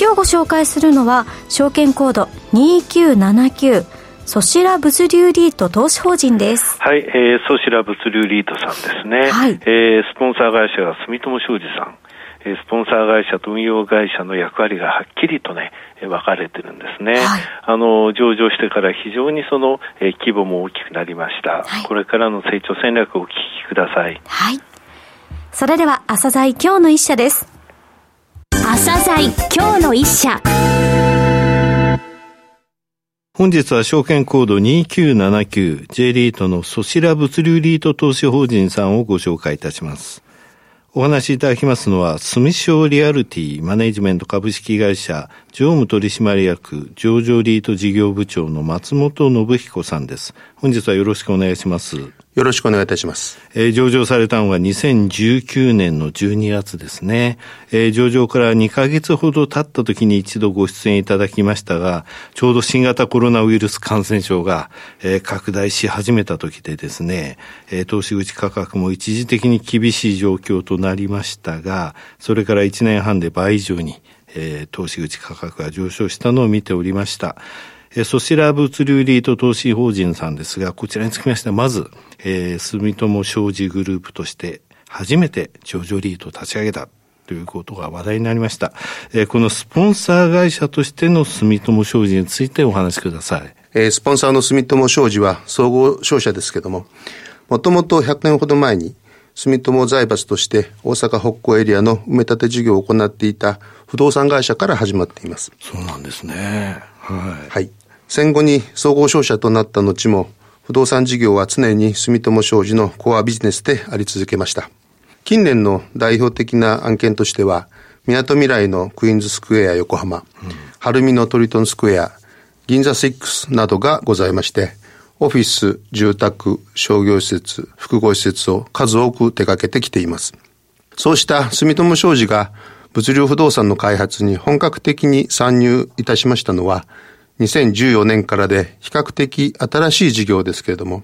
今日ご紹介するのは証券コード2979ソシラ物流リート投資法人です。はい、えー、ソシラ物流リートさんですね。はい。えー、スポンサー会社が住友商事さん。えー、スポンサー会社と運用会社の役割がはっきりとね、分かれてるんですね。はい、あの、上場してから非常にその、えー、規模も大きくなりました。はい、これからの成長戦略をお聞きください。はい。それでは、朝鮮今日の一社です。朝鮮今日の一社本日は証券コード 2979J リートのソシラ物流リート投資法人さんをご紹介いたします。お話しいただきますのは、住商リアルティマネジメント株式会社常務取締役上場リート事業部長の松本信彦さんです。本日はよろしくお願いします。よろしくお願いいたします。えー、上場されたのが2019年の12月ですね。えー、上場から2ヶ月ほど経った時に一度ご出演いただきましたが、ちょうど新型コロナウイルス感染症が、えー、拡大し始めた時でですね、えー、投資口価格も一時的に厳しい状況となりましたが、それから1年半で倍以上に、えー、投資口価格が上昇したのを見ておりました。えー、そちら物流リート投資法人さんですが、こちらにつきましては、まず、えー、住友商事グループとして初めて上場リートを立ち上げたということが話題になりました。えー、このスポンサー会社としての住友商事についてお話しください。えー、スポンサーの住友商事は総合商社ですけども、もともと100年ほど前に住友財閥として大阪北港エリアの埋め立て事業を行っていた不動産会社から始まっています。そうなんですね。はい。はい。戦後に総合商社となった後も、不動産事業は常に住友商事のコアビジネスであり続けました。近年の代表的な案件としては、港未来のクイーンズスクエア横浜、晴海のトリトンスクエア、銀座6などがございまして、オフィス、住宅、商業施設、複合施設を数多く手掛けてきています。そうした住友商事が物流不動産の開発に本格的に参入いたしましたのは、2014年からで比較的新しい事業ですけれども、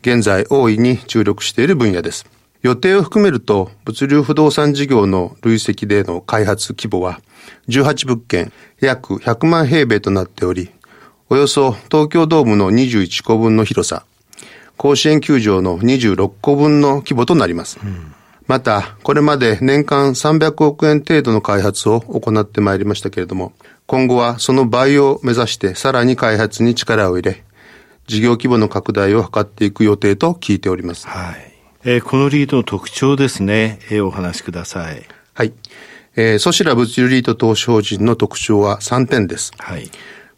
現在大いに注力している分野です。予定を含めると、物流不動産事業の累積での開発規模は、18物件、約100万平米となっており、およそ東京ドームの21個分の広さ、甲子園球場の26個分の規模となります。うんまた、これまで年間300億円程度の開発を行ってまいりましたけれども、今後はその倍を目指してさらに開発に力を入れ、事業規模の拡大を図っていく予定と聞いております。はい。えー、このリードの特徴ですね、えー、お話しください。はい。えー、ソシラ物流リート投資法人の特徴は3点です。はい。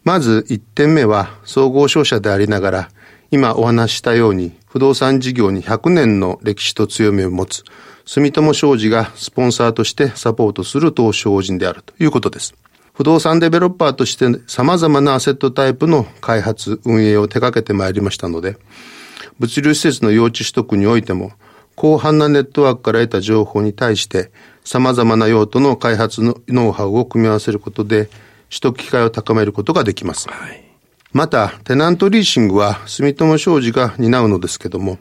まず1点目は、総合商社でありながら、今お話したように、不動産事業に100年の歴史と強みを持つ、住友商事がスポンサーとしてサポートする投資法人であるということです。不動産デベロッパーとして様々なアセットタイプの開発、運営を手掛けてまいりましたので、物流施設の用地取得においても、広範なネットワークから得た情報に対して、様々な用途の開発のノウハウを組み合わせることで、取得機会を高めることができます。はい、また、テナントリーシングは住友商事が担うのですけども、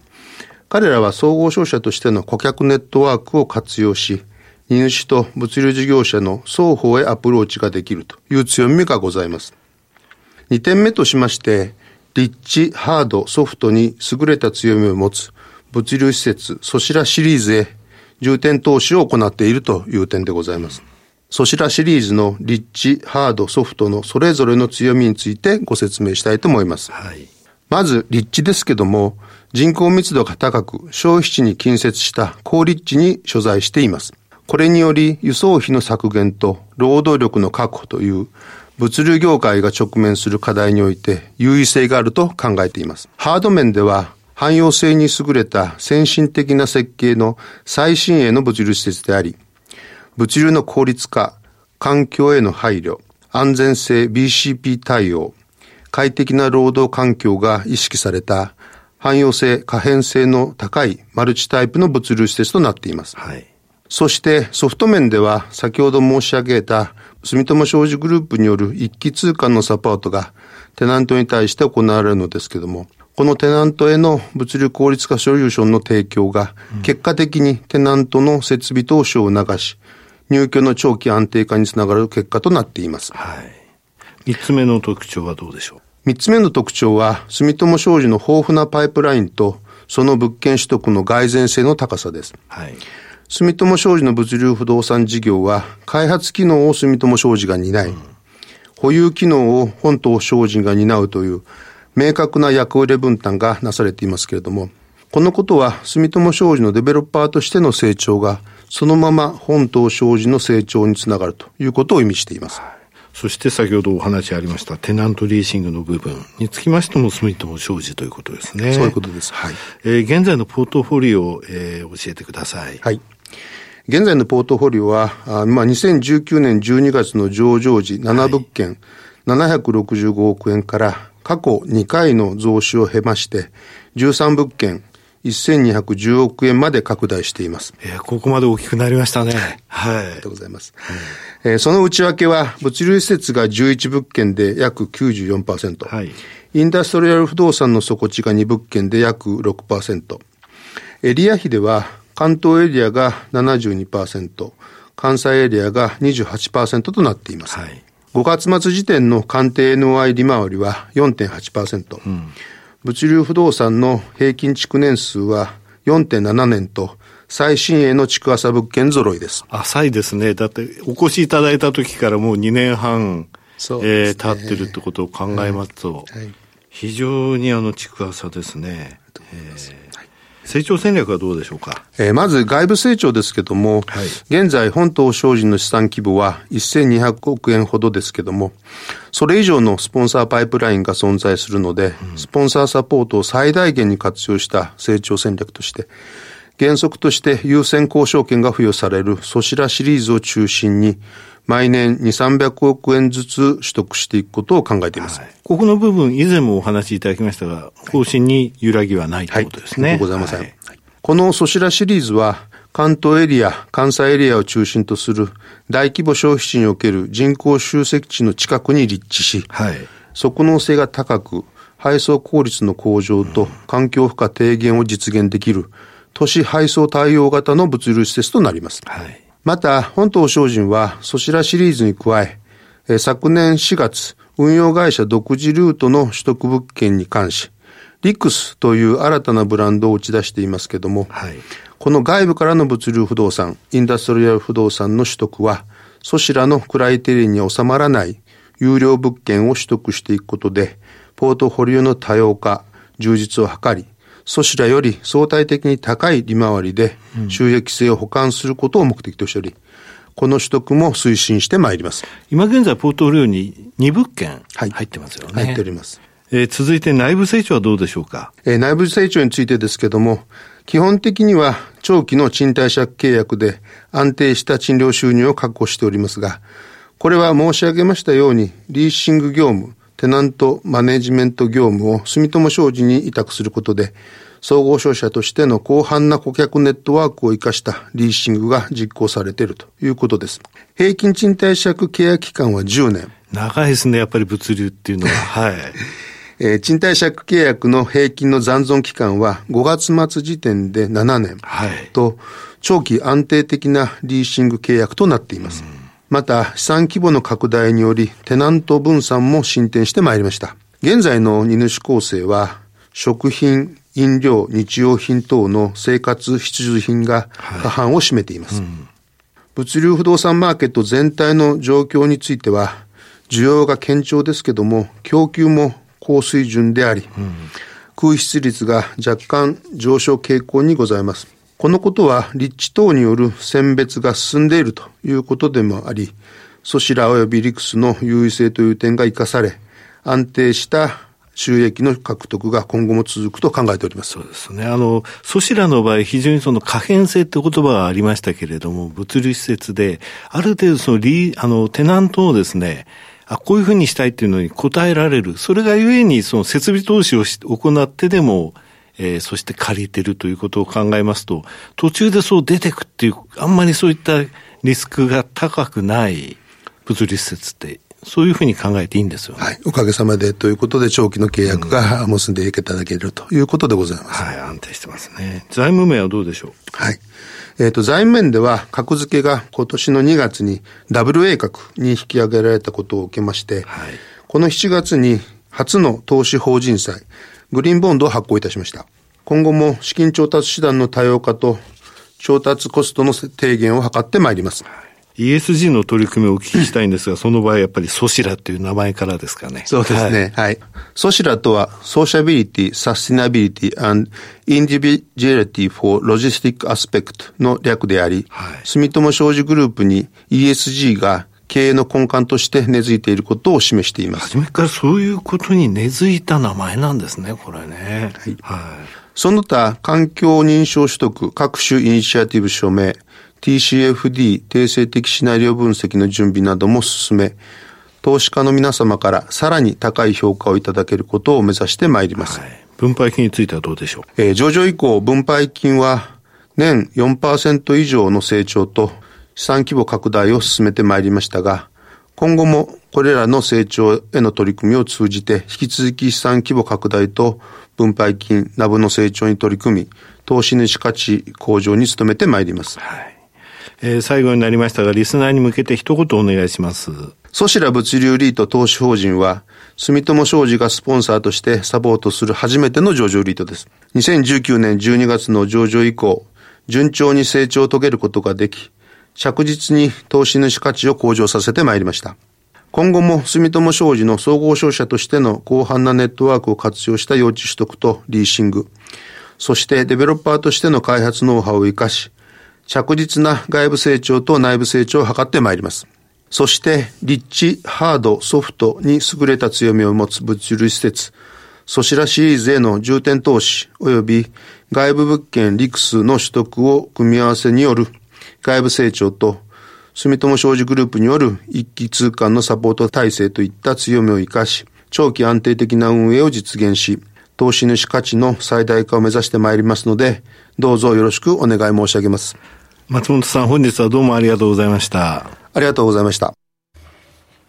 彼らは総合商社としての顧客ネットワークを活用し、荷主と物流事業者の双方へアプローチができるという強みがございます。2点目としまして、立地、ハード、ソフトに優れた強みを持つ物流施設、ソシラシリーズへ重点投資を行っているという点でございます。ソシラシリーズの立地、ハード、ソフトのそれぞれの強みについてご説明したいと思います。はい、まず、立地ですけども、人口密度が高く、消費地に近接した高立地に所在しています。これにより輸送費の削減と労働力の確保という物流業界が直面する課題において優位性があると考えています。ハード面では汎用性に優れた先進的な設計の最新鋭の物流施設であり、物流の効率化、環境への配慮、安全性 BCP 対応、快適な労働環境が意識された汎用性、可変性の高いマルチタイプの物流施設となっています。はい、そしてソフト面では先ほど申し上げた住友商事グループによる一気通貫のサポートがテナントに対して行われるのですけども、このテナントへの物流効率化ソリューションの提供が、結果的にテナントの設備投資を促し、入居の長期安定化につながる結果となっています。はい。三つ目の特徴はどうでしょう？三つ目の特徴は、住友商事の豊富なパイプラインと、その物件取得の蓋然性の高さです。はい。住友商事の物流不動産事業は、開発機能を住友商事が担い、うん、保有機能を本島商事が担うという、明確な役割分担がなされていますけれども、このことは住友商事のデベロッパーとしての成長がそのまま本島商事の成長につながるということを意味しています。そして先ほどお話ありましたテナントリーシングの部分につきましても住友商事ということですね。そういうことです。はい。えー、現在のポートフォリオを、えー、教えてください。はい。現在のポートフォリオは、あまあ、2019年12月の上場時7物件、はい、765億円から過去2回の増資を経まして、13物件、1210億円まで拡大しています。えー、ここまで大きくなりましたね。はい。ありがとうございます。うん、えー、その内訳は、物流施設が11物件で約94%、はい、インダストリアル不動産の底地が2物件で約6%、エリア比では、関東エリアが72%、関西エリアが28%となっています。はい5月末時点の鑑定 NOI 利回りは4.8%、うん、物流不動産の平均築年数は4.7年と、最新鋭の築浅物件揃いです。浅いですね。だって、お越しいただいた時からもう2年半、ねえー、経ってるってことを考えますと、はい、非常にあの築浅ですね。えー成長戦略はどうでしょうか？えー、まず外部成長ですけども、はい、現在本島商事の資産規模は1200億円ほどですけども、それ以上のスポンサーパイプラインが存在するので、うん、スポンサーサポートを最大限に活用した成長戦略として、原則として優先交渉権が付与されるソシラシリーズを中心に、毎年2、300億円ずつ取得していくことを考えています。はい、ここの部分、以前もお話しいただきましたが、方針に揺らぎはないということですね。はい、ございません。はい、このソシラシリーズは、関東エリア、関西エリアを中心とする大規模消費地における人口集積地の近くに立地し、はい、即能性が高く、配送効率の向上と環境負荷低減を実現できる、都市配送対応型の物流施設となります。はいまた、本島精進は、そちらシリーズに加え、え昨年4月、運用会社独自ルートの取得物件に関し、リクスという新たなブランドを打ち出していますけども、はい、この外部からの物流不動産、インダストリアル不動産の取得は、そちらのクライテリアに収まらない有料物件を取得していくことで、ポートフォリオの多様化、充実を図り、そちらより相対的に高い利回りで収益性を補完することを目的としており、この取得も推進してまいります。今現在、ポートフォリオに2物件入ってますよね。はい、入っております。えー、続いて内部成長はどうでしょうか？えー、内部成長についてですけども、基本的には長期の賃貸借契約で安定した賃料収入を確保しておりますが、これは申し上げましたように、リーシング業務、テナントマネジメント業務を住友商事に委託することで、総合商社としての広範な顧客ネットワークを生かしたリーシングが実行されているということです。平均賃貸借契約期間は10年。長いですね、やっぱり物流っていうのは。はい。えー、賃貸借契約の平均の残存期間は5月末時点で7年と、はい、長期安定的なリーシング契約となっています。うんまた、資産規模の拡大により、テナント分散も進展してまいりました。現在の荷主構成は、食品、飲料、日用品等の生活必需品が過半を占めています。はいうん、物流不動産マーケット全体の状況については、需要が堅調ですけども、供給も高水準であり、うん、空室率が若干上昇傾向にございます。このことは立地等による選別が進んでいるということでもあり、ソシラ及びリクスの優位性という点が生かされ、安定した収益の獲得が今後も続くと考えております。そうですね。あの、ソシラの場合、非常にその可変性って言葉がありましたけれども、物流施設で、ある程度そのリあの、テナントをですね、あ、こういうふうにしたいっていうのに応えられる。それがゆえに、その設備投資を行ってでも、えー、そして借りてるということを考えますと、途中でそう出てくっていう、あんまりそういったリスクが高くない物理施設ってそういうふうに考えていいんですよ、ね、はい。おかげさまでということで、長期の契約が結んでいただけるということでございます。はい、安定してますね。財務面はどうでしょう？はい。えっ、ー、と、財務面では、格付けが今年の2月に WA 格に引き上げられたことを受けまして、はい、この7月に初の投資法人債、グリーンボンドを発行いたしました。今後も資金調達手段の多様化と調達コストの低減を図ってまいります。ESG の取り組みをお聞きしたいんですが、その場合やっぱり SOSiLA という名前からですかね。そうですね。はい。はい、 SOSiLA とは、 Sociability、Sustainability and Individuality for Logistic Aspect の略であり、はい、住友商事グループに ESG が経営の根幹として根付いていることを示しています。初めからそういうことに根付いた名前なんですね、これね。はい。はい、その他、環境認証取得、各種イニシアティブ署名、TCFD 定性的シナリオ分析の準備なども進め、投資家の皆様からさらに高い評価をいただけることを目指してまいります。はい、分配金についてはどうでしょう？えー、上場以降、分配金は年4%以上の成長と資産規模拡大を進めてまいりましたが、今後もこれらの成長への取り組みを通じて、引き続き資産規模拡大と分配金、ナブの成長に取り組み、投資主価値向上に努めてまいります。はいえー、最後になりましたが、リスナーに向けて一言お願いします。ソシラ物流リート投資法人は、住友商事がスポンサーとしてサポートする初めての上場リートです。2019年12月の上場以降、順調に成長を遂げることができ、着実に投資主価値を向上させてまいりました。今後も住友商事の総合商社としての広範なネットワークを活用した用地取得とリーシング、そしてデベロッパーとしての開発ノウハウを活かし、着実な外部成長と内部成長を図ってまいります。そして、立地、ハード、ソフトに優れた強みを持つ物流施設、ソシラシリーズへの重点投資及び外部物件リクスの取得を組み合わせによる外部成長と住友商事グループによる一気通貫のサポート体制といった強みを生かし、長期安定的な運営を実現し、投資主価値の最大化を目指してまいりますので、どうぞよろしくお願い申し上げます。松本さん、本日はどうもありがとうございました。ありがとうございました。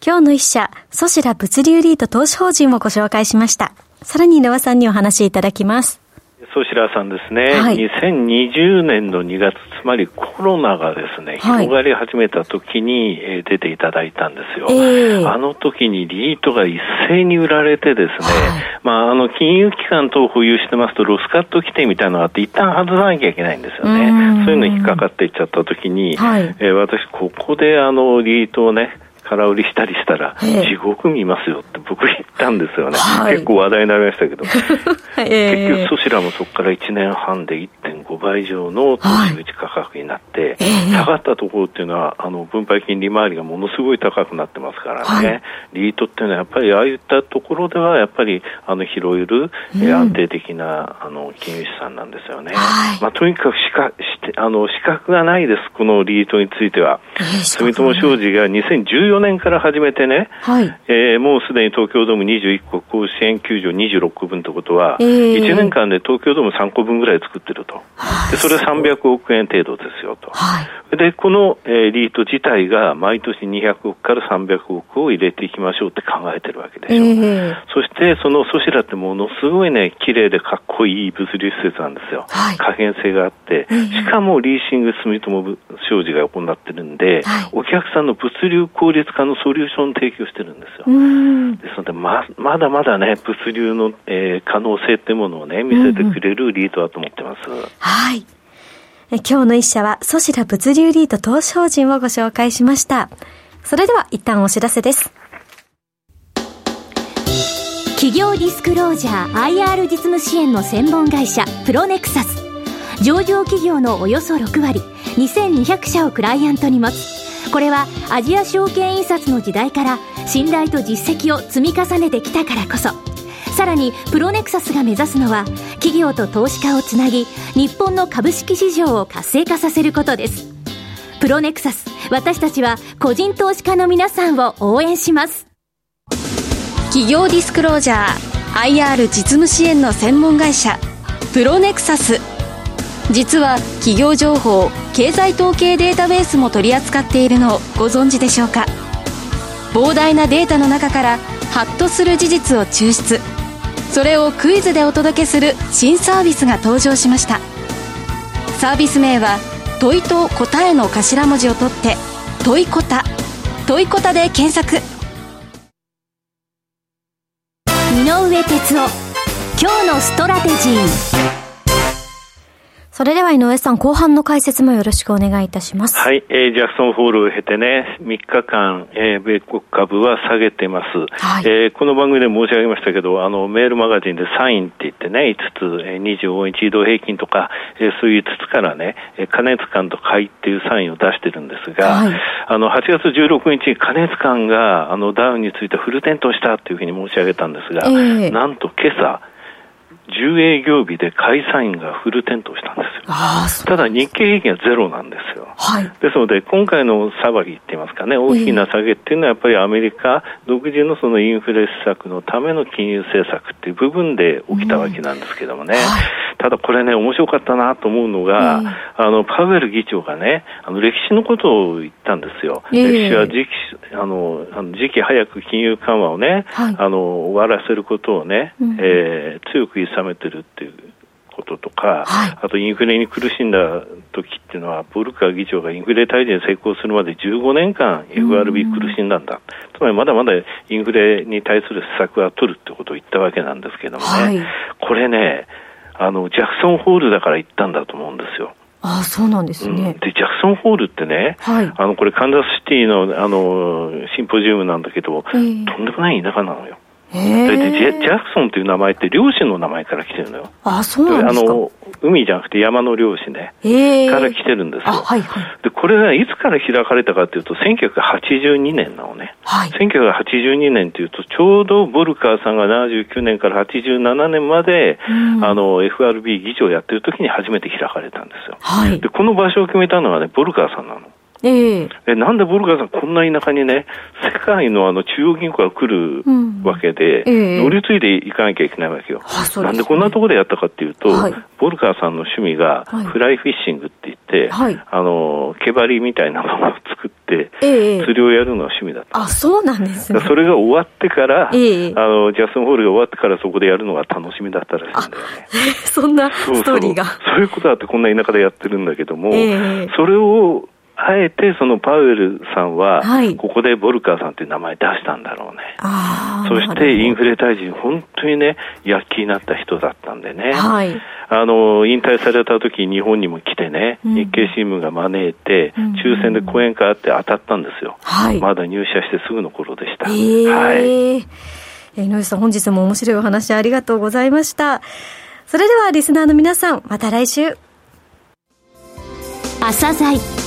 今日の一社、ソシラ物流リート投資法人をご紹介しました。さらに井上さんにお話しいただきます。ソシラさんですね、はい、2020年の2月、つまりコロナがですね、広がり始めた時に、え出ていただいたんですよ。えー、あの時にリートが一斉に売られてですね、はい、まあ、あの、金融機関等保有してますと、ロスカット規定みたいなのがあって、一旦外さなきゃいけないんですよね。そういうのに引っかかっていっちゃった時に、はい、えー、私、ここであの、リートをね、空売りしたりしたら、地獄見ますよって僕言ったんですよね。はい、結構話題になりましたけど。結局、そちらもそこから1年半で1.5倍以上の投資口価格になって、はい、下がったところっていうのは、あの、分配金利回りがものすごい高くなってますからね。はい、リートっていうのはやっぱりああいったところでは、やっぱり、あの、拾える、うん、安定的な、あの、金融資産なんですよね。まあ、とにかくしか、して、あの、資格がないです、このリートについては。住友商事が2014 2014年から始めてね、はい、えー、もうすでに東京ドーム21個、甲子園球場26個分ということは、えー、1年間で東京ドーム3個分ぐらい作ってると。で、それ300億円程度ですよと。はい、で、この、えー、リート自体が毎年200億から300億を入れていきましょうって考えてるわけでしょ。えー、そして、そのソシラってものすごいね、綺麗でかっこいい物流施設なんですよ。はい、可変性があって、しかもリーシング住友商事が行ってるんで、はい、お客さんの物流効率化のソリューションを提供してるんですよ。ですので、ま、まだまだね、物流の、えー、可能性っていうものをね、見せてくれるリートだと思ってます。うんうん、はい。今日の一社は、ソシラ物流リート投資法人をご紹介しました。それでは、一旦お知らせです。企業ディスクロージャー IR 実務支援の専門会社、プロネクサス。上場企業のおよそ6割、2200社をクライアントに持つ。これはアジア証券印刷の時代から信頼と実績を積み重ねてきたからこそ。さらにプロネクサスが目指すのは企業と投資家をつなぎ日本の株式市場を活性化させることです。プロネクサス私たちは個人投資家の皆さんを応援します。企業ディスクロージャー IR 実務支援の専門会社プロネクサス。実は企業情報経済統計データベースも取り扱っているのをご存知でしょうか？膨大なデータの中からハッとする事実を抽出。それをクイズでお届けする新サービスが登場しました。サービス名は問いと答えの頭文字を取って問いこた。問いこたで検索。井上哲夫今日のストラテジー。それでは井上さん、後半の解説もよろしくお願いいたします。はい、えー、ジャクソンホールを経てね、3日間、えー、米国株は下げてます。はい、えー、この番組で申し上げましたけど、あの、メールマガジンでサインって言ってね、5つ、えー、25日移動平均とか、えー、そういう5つからね、過熱感と買いっていうサインを出してるんですが、はい、あの、8月16日、過熱感が、あの、ダウンについてフル点灯したというふうに申し上げたんですが、えー、なんと今朝、10営業日で会社員がフル点灯したんですよ。ただ日経平均はゼロなんですよ。はい、ですので、今回の騒ぎって言いますかね、大きな下げっていうのはやっぱりアメリカ独自のそのインフレ施策のための金融政策っていう部分で起きたわけなんですけどもね。うんはい、ただこれね、面白かったなと思うのが、あの、パウエル議長がね、あの、歴史のことを言ったんですよ。歴史は時期、あの、あの時期早く金融緩和をね、はい、あの、終わらせることをね、うん、えー、強く言いめてるっていうこととか、はい、あとインフレに苦しんだ時っていうのは、ボルカー議長がインフレ退治に成功するまで15年間 FRB 苦しんだんだ。つまりまだまだインフレに対する施策は取るってことを言ったわけなんですけどもね、はい、これね、あの、ジャクソンホールだから言ったんだと思うんですよ。ああ、そうなんですね。うん、で、ジャクソンホールってね、はい、あの、これカンザスシティの、あの、シンポジウムなんだけど、えー、とんでもない田舎なのよ。大体ジェジャクソンという名前って漁師の名前から来てるのよ。あ、そうなんですかあの、海じゃなくて山の漁師ね。から来てるんですよ。はいはい、で、これがいつから開かれたかというと、1982年なのね。はい、1982年というと、ちょうどボルカーさんが79年から87年まで、うん、あの、FRB 議長をやってる時に初めて開かれたんですよ。はい、で、この場所を決めたのはね、ボルカーさんなの。ええ。なんでボルガーさん、こんな田舎にね、世界のあの中央銀行が来るわけで、うんえ。乗り継いでいかなきゃいけないわけよ。ね、なんでこんなところでやったかっていうと、はい、ボルガーさんの趣味がフライフィッシングって言って、はい、あの、毛針みたいなものを作って、え釣りをやるのが趣味だった。あ、そうなんですね。それが終わってから、えあの、ジャスンホールが終わってからそこでやるのが楽しみだったらしいんだよね。そんなストーリーが。そういうことだってこんな田舎でやってるんだけども、それをあえてそのパウエルさんは、ここでボルカーさんという名前出したんだろうね。そしてインフレ退治に本当にね、躍起になった人だったんでね。はい、あの、引退された時日本にも来てね、うん、日経新聞が招いて、抽選で講演会あって当たったんですよ。はい、まだ入社してすぐの頃でした。えー、はい。井上さん、本日も面白いお話ありがとうございました。それではリスナーの皆さん、また来週。朝鮮